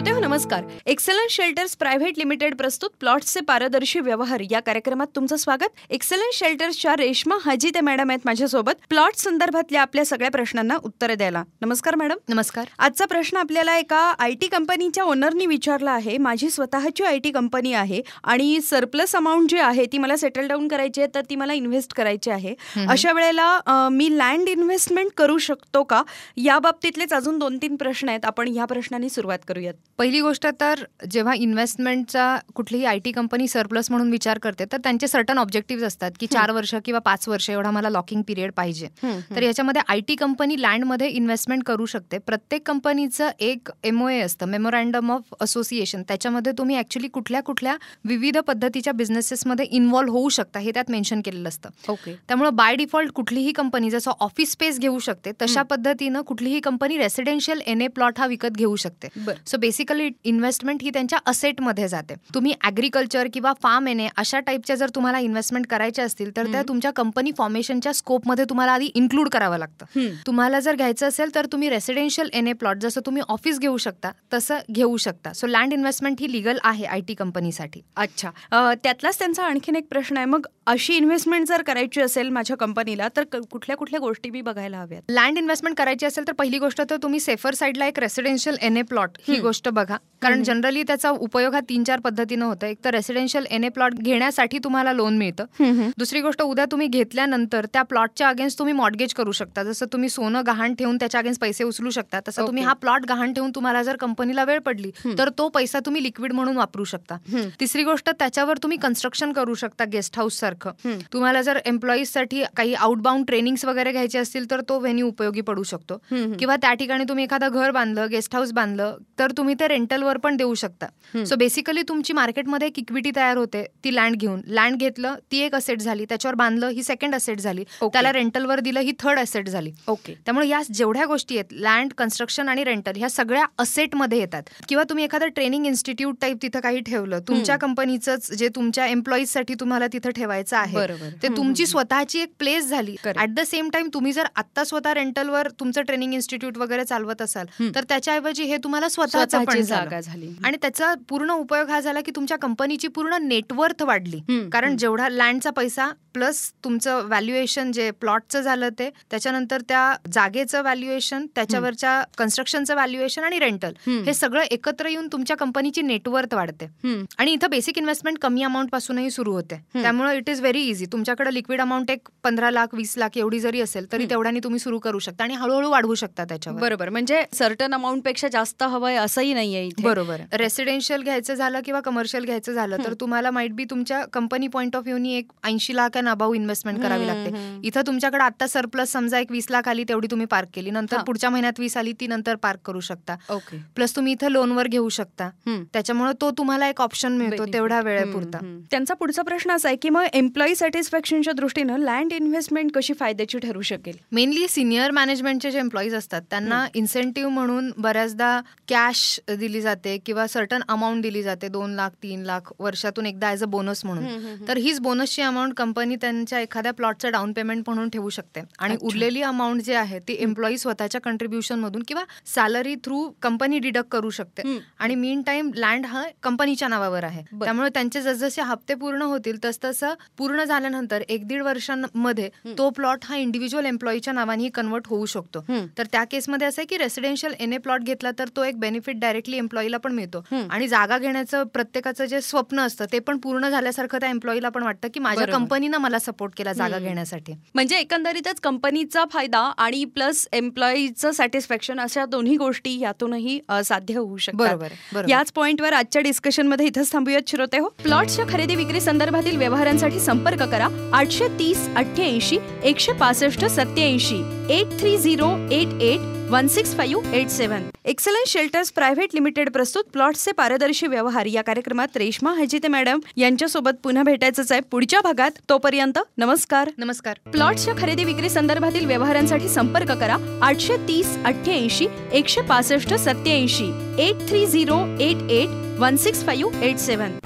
श्रोते हो नमस्कार. एक्सलन्स शेल्टर्स प्रायव्हेट लिमिटेड प्रस्तुत प्लॉट्सचे पारदर्शी व्यवहार. या कार्यक्रमात तुमचं स्वागत. एक्सलन्स शेल्टर्सच्या रेश्मा हाजी ते मॅडम आहेत माझ्यासोबत. प्लॉट संदर्भातल्या आपल्या सगळ्या प्रश्नांना उत्तरे द्यायला. नमस्कार मॅडम. नमस्कार. आजचा प्रश्न आपल्याला एका आय टी कंपनीच्या ओनरनी विचारला आहे. माझी स्वतःची आय टी कंपनी आहे आणि सरप्लस अमाऊंट जी आहे ती मला सेटल डाऊन करायची आहे तर ती मला इन्व्हेस्ट करायची आहे. अशा वेळेला मी लँड इन्व्हेस्टमेंट करू शकतो का? या बाबतीतलेच अजून दोन तीन प्रश्न आहेत. आपण या प्रश्नांनी सुरुवात करूयात. पहिली गोष्ट तर जेव्हा इन्व्हेस्टमेंटचा कुठलीही आय टी कंपनी सरप्लस म्हणून विचार करते तर त्यांचे सर्टन ऑब्जेक्टिव्ह असतात की चार वर्ष किंवा पाच वर्ष एवढा मला लॉकिंग पिरियड पाहिजे. तर याच्यामध्ये आय टी कंपनी लँडमध्ये इन्व्हेस्टमेंट करू शकते. प्रत्येक कंपनीचं एक एमओए असतं मेमोरँडम ऑफ असोसिएशन त्याच्यामध्ये तुम्ही ऍक्च्युली कुठल्या कुठल्या विविध पद्धतीच्या बिझनेसेसमध्ये इन्व्हॉल्व्ह होऊ शकता हे त्यात मेन्शन केलेलं असतं. ओके त्यामुळे बाय डिफॉल्ट कुठलीही कंपनी जसं ऑफिस स्पेस घेऊ शकते तशा पद्धतीनं कुठलीही company residential N A plot हा विकत घेऊ शकते. सो बेसिकली इन्व्हेस्टमेंट ही त्यांच्या असेटमध्ये जाते. तुम्ही ॲग्रिकल्चर किंवा फार्म एन अशा टाईपच्या जर तुम्हाला इन्व्हेस्टमेंट करायच्या असतील तर त्या तुमच्या कंपनी फॉर्मेशनच्या स्कोपमध्ये तुम्हाला आधी इन्क्लूड करावं लागतं. तुम्हाला जर घ्यायचं असेल तर तुम्ही रेसिडेन्शियल एन ए प्लॉट जसं तुम्ही ऑफिस घेऊ शकता तसं घेऊ शकता. सो लँड इन्व्हेस्टमेंट ही लिगल आहे आय टी कंपनीसाठी अच्छा. त्यातलाच त्यांचा आणखीन एक प्रश्न आहे. मग अशी इन्व्हेस्टमेंट जर करायची असेल माझ्या कंपनीला तर कुठल्या कुठल्या गोष्टी मी बघायला हव्यात? लँड इन्व्हेस्टमेंट करायची असेल तर पहिली गोष्ट तर तुम्ही सेफर साईडला एक रेसिडेन्शियल एन ए प्लॉट ही गोष्ट बघा. कारण जनरली त्याचा उपयोग हा तीन चार पद्धतीनं होतो. एक तर रेसिडेन्शियल एन ए प्लॉट घेण्यासाठी तुम्हाला लोन मिळतं. दुसरी गोष्ट उद्या तुम्ही घेतल्यानंतर त्या प्लॉटच्या अगेन्स्ट तुम्ही मॉडगेज करू शकता. जसं तुम्ही सोनं गहाण ठेवून त्याच्या अगेन्स्ट पैसे उचलू शकता तसं तुम्ही. हा प्लॉट गहाण ठेवून तुम्हाला जर कंपनीला वेळ पडली तर तो पैसा तुम्ही लिक्विड म्हणून वापरू शकता. तिसरी गोष्ट त्याच्यावर तुम्ही कन्स्ट्रक्शन करू शकता गेस्ट हाऊस सारखं. तुम्हाला जर एम्प्लॉईजसाठी काही आउटबाउंड ट्रेनिंग्स वगैरे घ्यायचे असतील तर तो व्हेन्यू उपयोगी पडू शकतो. किंवा त्या ठिकाणी तुम्ही एखादं घर बांधलं गेस्ट हाऊस बांधलं तर तुम्ही ते रेंटलवर पण देऊ शकता. सो बेसिकली तुमची मार्केटमध्ये एक इक्विटी तयार होते ती लँड घेऊन. लँड घेतलं ती एक असेट झाली त्याच्यावर बांधलं ही सेकंड असेट झाली. त्याला रेंटलवर दिलं ही थर्ड असेट झाली. ओके त्यामुळे या जेवढ्या गोष्टी आहेत लँड कन्स्ट्रक्शन आणि रेंटल ह्या सगळ्या असेटमध्ये येतात. किंवा तुम्ही एखादं ट्रेनिंग इन्स्टिट्यूट टाईप तिथं काही ठेवलं तुमच्या कंपनीचंच जे तुमच्या एम्प्लॉईजसाठी तुम्हाला तिथं ठेवायचं आहे. ते तुमची स्वतःची एक प्लेस झाली. ऍट द सेम टाइम तुम्ही जर आता स्वतः रेंटलवर तुमचं ट्रेनिंग इन्स्टिट्यूट वगैरे चालवत असाल तर त्याच्याऐवजी हे तुम्हाला स्वतःचं पण. जागा झाली. आणि त्याचा पूर्ण उपयोग हा झाला की तुमच्या कंपनीची पूर्ण नेटवर्थ वाढली. कारण जेवढा लँडचा पैसा प्लस तुमचं व्हॅल्युएशन जे प्लॉटचं झालं ते त्याच्यानंतर त्या जागेचं व्हॅल्युएशन त्याच्यावरच्या कन्स्ट्रक्शनचं व्हॅल्युएशन आणि रेंटल. हे सगळं एकत्र येऊन तुमच्या कंपनीची नेटवर्थ वाढते. आणि इथं बेसिक इन्व्हेस्टमेंट कमी अमाऊंट पासूनही सुरू होते. त्यामुळे इट इज व्हेरी इझी तुमच्याकडे लिक्विड अमाऊंट एक पंधरा लाख वीस लाख एवढी जरी असेल तरी तेवढ्याने तुम्ही सुरू करू शकता आणि हळूहळू वाढवू शकता त्याच्यावर. बरोबर. म्हणजे सर्टन अमाऊंटपेक्षा जास्त हवंय असंही नाहीये इथे. बरोबर रेसिडेन्शियल घ्यायचं झालं किंवा कमर्शियल घ्यायचं झालं तर तुम्हाला माइट बी तुमच्या कंपनी पॉईंट ऑफ व्ह्यूनी एक ऐंशी लाख अँड अबाऊ इन्व्हेस्टमेंट करावी लागते. इथं तुमच्याकडे आता सरप्लस समजा एक वीस लाख आली तेवढी तुम्ही पार्क केली. नंतर. पुढच्या महिन्यात वीस आली ती नंतर पार्क करू शकता. ओके. प्लस तुम्ही इथं लोनवर घेऊ शकता. त्याच्यामुळे तो तुम्हाला एक ऑप्शन मिळतो तेवढ्या वेळेपुरता. त्यांचा पुढचा प्रश्न असा आहे की मग एम्प्लॉई सॅटिस्फॅक्शनच्या दृष्टीनं लँड इन्व्हेस्टमेंट कशी फायद्याची ठरू शकेल? मेनली सिनियर मॅनेजमेंटचे जे एम्प्लॉईज असतात त्यांना इन्सेंटिव्ह म्हणून बऱ्याचदा कॅश दिली जाते किंवा सर्टन अमाऊंट दिली जाते दोन लाख तीन लाख वर्षातून एकदा ॲज अ बोनस म्हणून. तर हीच बोनसची अमाऊंट कंपनी त्यांच्या एखाद्या प्लॉटचं डाऊन पेमेंट म्हणून ठेवू शकते. आणि उरलेली अमाऊंट जे आहे ती एम्प्लॉई स्वतःच्या कंट्रीब्युशन मधून किंवा सॅलरी थ्रू कंपनी डिडक्ट करू शकते. आणि मीन टाइम लँड हा कंपनीच्या नावावर आहे. त्यामुळे त्यांचे जसजसे हप्ते पूर्ण होतील तसतसं पूर्ण झाल्यानंतर एक दीड वर्षांमध्ये तो प्लॉट हा इंडिव्हिज्युअल एम्प्लॉईच्या नावाने कन्वर्ट होऊ शकतो. तर त्या केसमध्ये असं आहे की रेसिडेन्शियल एन ए प्लॉट घेतला तर तो एक बेनिफिट डायरेक्टली एम्प्लॉईला पण मिळतो. आणि जागा घेण्याचं प्रत्येकाचं जे स्वप्न असतं ते पण पूर्ण झाल्यासारखं त्या एम्प्लॉईला पण वाटतं की माझ्या. कंपनीनं मला सपोर्ट केला जागा घेण्यासाठी. म्हणजे एकंदरीतच कंपनीचा फायदा आणि प्लस एम्प्लॉईचं सॅटिस्फॅक्शन अशा दोन्ही गोष्टी यातूनही साध्य होऊ शकतात. बरोबर. याच पॉइंटवर आजच्या डिस्कशनमध्ये इथंच थांबूयात श्रोते हो. प्लॉट्सच्या खरेदी विक्री संदर्भातील व्यवहारांसाठी संपर्क करा. आठशे तीस अठ्ठ्याऐंशी एकशे पासष्ट सत्याऐंशी eight three zero eight eight one six five eight seven excellence shelters private limited प्रस्तुत प्लॉट्सचे पारदर्शी व्यवहार. या कार्यक्रमात रेश्मा हजिते मॅडम यांच्यासोबत पुन्हा भेटायचंच आहे. पुढच्या भागात तोपर्यंत नमस्कार. नमस्कार. प्लॉट्सच्या खरेदी विक्री संदर्भातील व्यवहारांसाठी संपर्क करा. आठशे तीस अठ्ठ्याऐंशी एकशे पासष्ट सत्याऐंशी eight three zero eight eight one six five eight seven